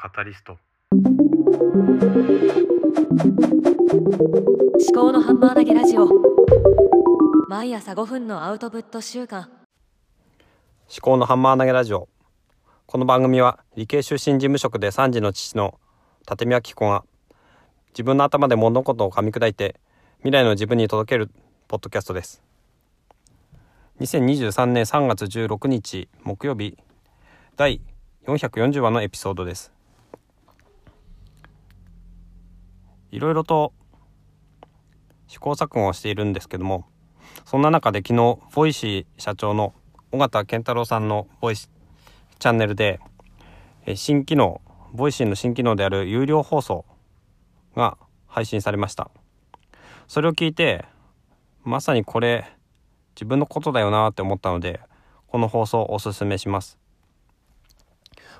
カタリスト。思考のハンマー投げラジオ。毎朝5分のアウトプット週間。思考のハンマー投げラジオ。この番組は理系出身事務職で3児の父の立見明子が自分の頭で物事を噛み砕いて未来の自分に届けるポッドキャストです。2023年3月16日木曜日第440話のエピソードですいろいろと試行錯誤をしているんですけどもそんな中で昨日 Voicy 社長の緒方憲太郎さんのボイスチャンネルで新機能 Voicy の新機能である有料放送が配信されました。それを聞いてまさにこれ自分のことだよなって思ったのでこの放送をおすすめします。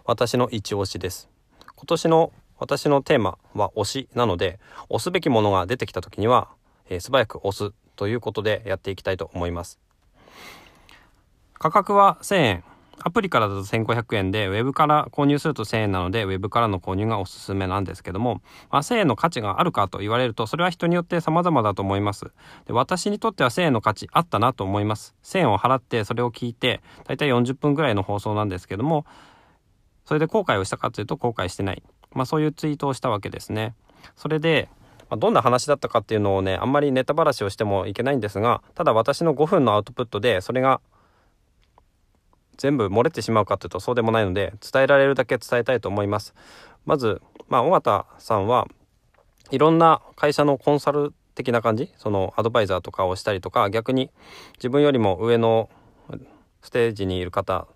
私の一押しです。今年の私のテーマは推しなので推すべきものが出てきた時には、えー素早く推すということでやっていきたいと思います。価格は1000円アプリからだと1500円でウェブから購入すると1000円なのでウェブからの購入がおすすめなんですけども、まあ、1000円の価値があるかと言われるとそれは人によって様々だと思います。で私にとっては1000円の価値あったなと思います。1000円を払ってそれを聞いてだいたい40分ぐらいの放送なんですけどもそれで後悔をしたかというと後悔してない、まあ、そういうツイートをしたわけですね。それでまあどんな話だったかっていうのをねあんまりネタばらしをしてもいけないんですがただ私の5分のアウトプットでそれが全部漏れてしまうかというとそうでもないので伝えられるだけ伝えたいと思います。まずまあ尾形さんはいろんな会社のコンサル的な感じ？そのアドバイザーとかをしたりとか逆に自分よりも上のステージにいる方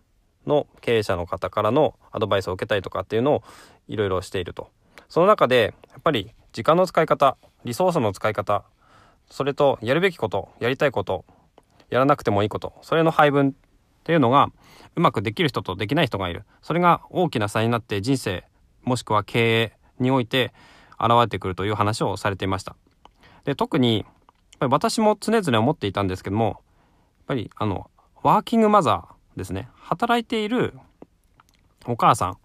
の経営者の方からのアドバイスを受けたりとかっていうのをいろいろしていると。その中でやっぱり時間の使い方リソースの使い方それとやるべきことやりたいことやらなくてもいいことそれの配分っていうのがうまくできる人とできない人がいる。それが大きな差になって人生もしくは経営において現れてくるという話をされていました。で特に私も常々思っていたんですけどもやっぱりあのワーキングマザーですね。働いているお母さんっ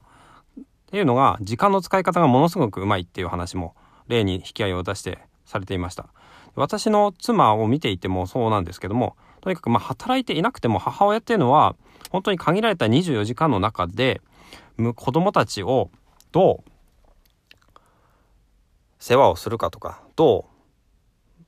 ていうのが時間の使い方がものすごくうまいっていう話も例に引き合いを出してされていました。私の妻を見ていてもそうなんですけどもとにかくま働いていなくても母親っていうのは本当に限られた24時間の中でむ子供たちをどう世話をするかとかどう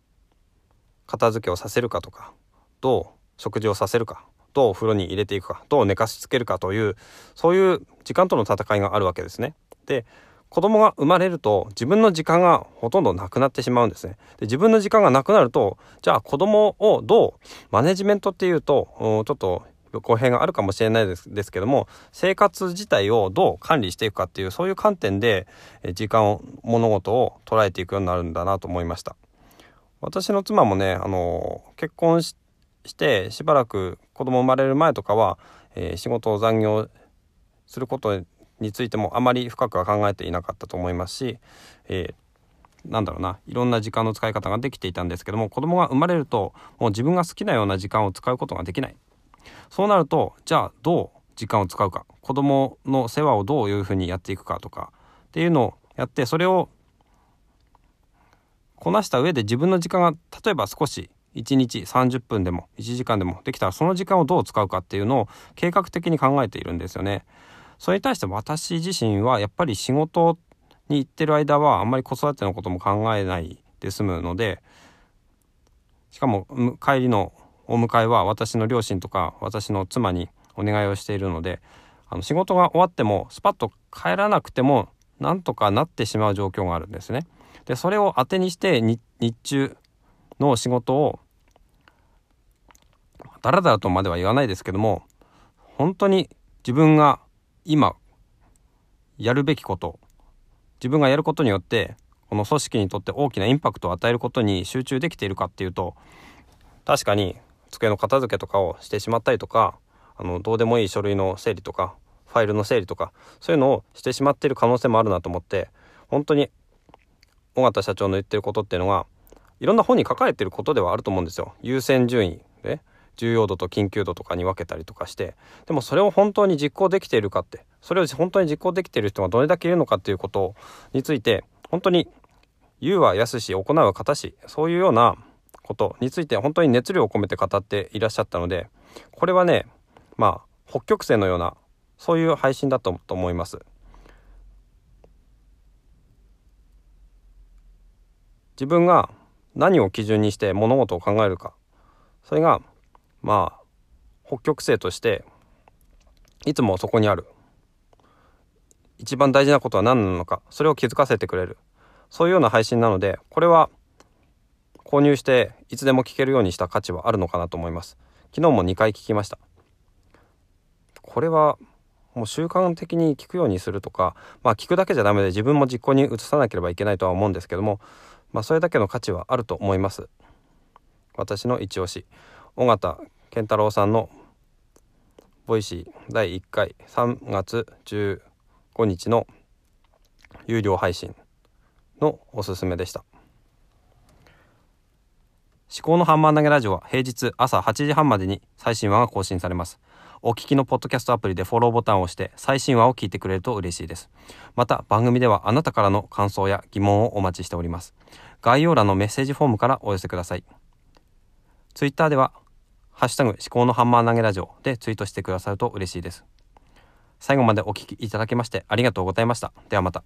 片付けをさせるかとかどう食事をさせるかどうお風呂に入れていくかどう寝かしつけるかというそういう時間との戦いがあるわけですね。で子供が生まれると自分の時間がほとんどなくなってしまうんですね。で自分の時間がなくなるとじゃあ子供をどうマネジメントっていうとちょっと語弊があるかもしれないですですけども生活自体をどう管理していくかっていうそういう観点でえ時間を物事を捉えていくようになるんだなと思いました。私の妻もねあの結婚ししてしばらく子供生まれる前とかは、えー仕事を残業することについてもあまり深くは考えていなかったと思いますし、えーなんだろうないろんな時間の使い方ができていたんですけども子供が生まれるともう自分が好きなような時間を使うことができない。そうなるとじゃあどう時間を使うか。子供の世話をどういうふうにやっていくかとかっていうのをやってそれをこなした上で自分の時間が例えば少し1日30分でも1時間でもできたらその時間をどう使うかっていうのを計画的に考えているんですよね。それに対して私自身はやっぱり仕事に行ってる間はあんまり子育てのことも考えないで済むのでしかも帰りのお迎えは私の両親とか私の妻にお願いをしているのであの仕事が終わってもスパッと帰らなくてもなんとかなってしまう状況があるんですね。でそれを当てにしてに日中の仕事をだらだらとまでは言わないですけども本当に自分が今やるべきこと自分がやることによってこの組織にとって大きなインパクトを与えることに集中できているかっていうと確かに机の片付けとかをしてしまったりとかあのどうでもいい書類の整理とかファイルの整理とかそういうのをしてしまっている可能性もあるなと思って本当に尾形社長の言ってることっていうのがいろんな本に書かれてることではあると思うんですよ。優先順位で重要度と緊急度とかに分けたりとかして。でもそれを本当に実行できているかって。それを本当に実行できている人がどれだけいるのかっていうことについて本当に言うは易し行うは形しそういうようなことについて本当に熱量を込めて語っていらっしゃったのでこれはねまあ北極星のようなそういう配信だと思います。自分が何を基準にして物事を考えるか。それがまあ北極星としていつもそこにある。一番大事なことは何なのか。それを気づかせてくれる。そういうような配信なのでこれは購入していつでも聞けるようにした価値はあるのかなと思います。昨日も2回聞きました。これはもう習慣的に聞くようにするとかまあ聞くだけじゃダメで自分も実行に移さなければいけないとは思うんですけどもまあそれだけの価値はあると思います。私の一押し。緒方憲太郎さんの Voicy 第1回。3月15日の有料配信のおすすめでした。思考のハンマー投げラジオは平日朝8時半までに最新話が更新されます。お聞きのポッドキャストアプリでフォローボタンを押して最新話を聞いてくれると嬉しいですまた番組ではあなたからの感想や疑問をお待ちしております概要欄のメッセージフォームからお寄せくださいツイッターではハッシュタグ思考のハンマー投げラジオでツイートしてくださると嬉しいです。最後までお聴きいただきましてありがとうございました。ではまた。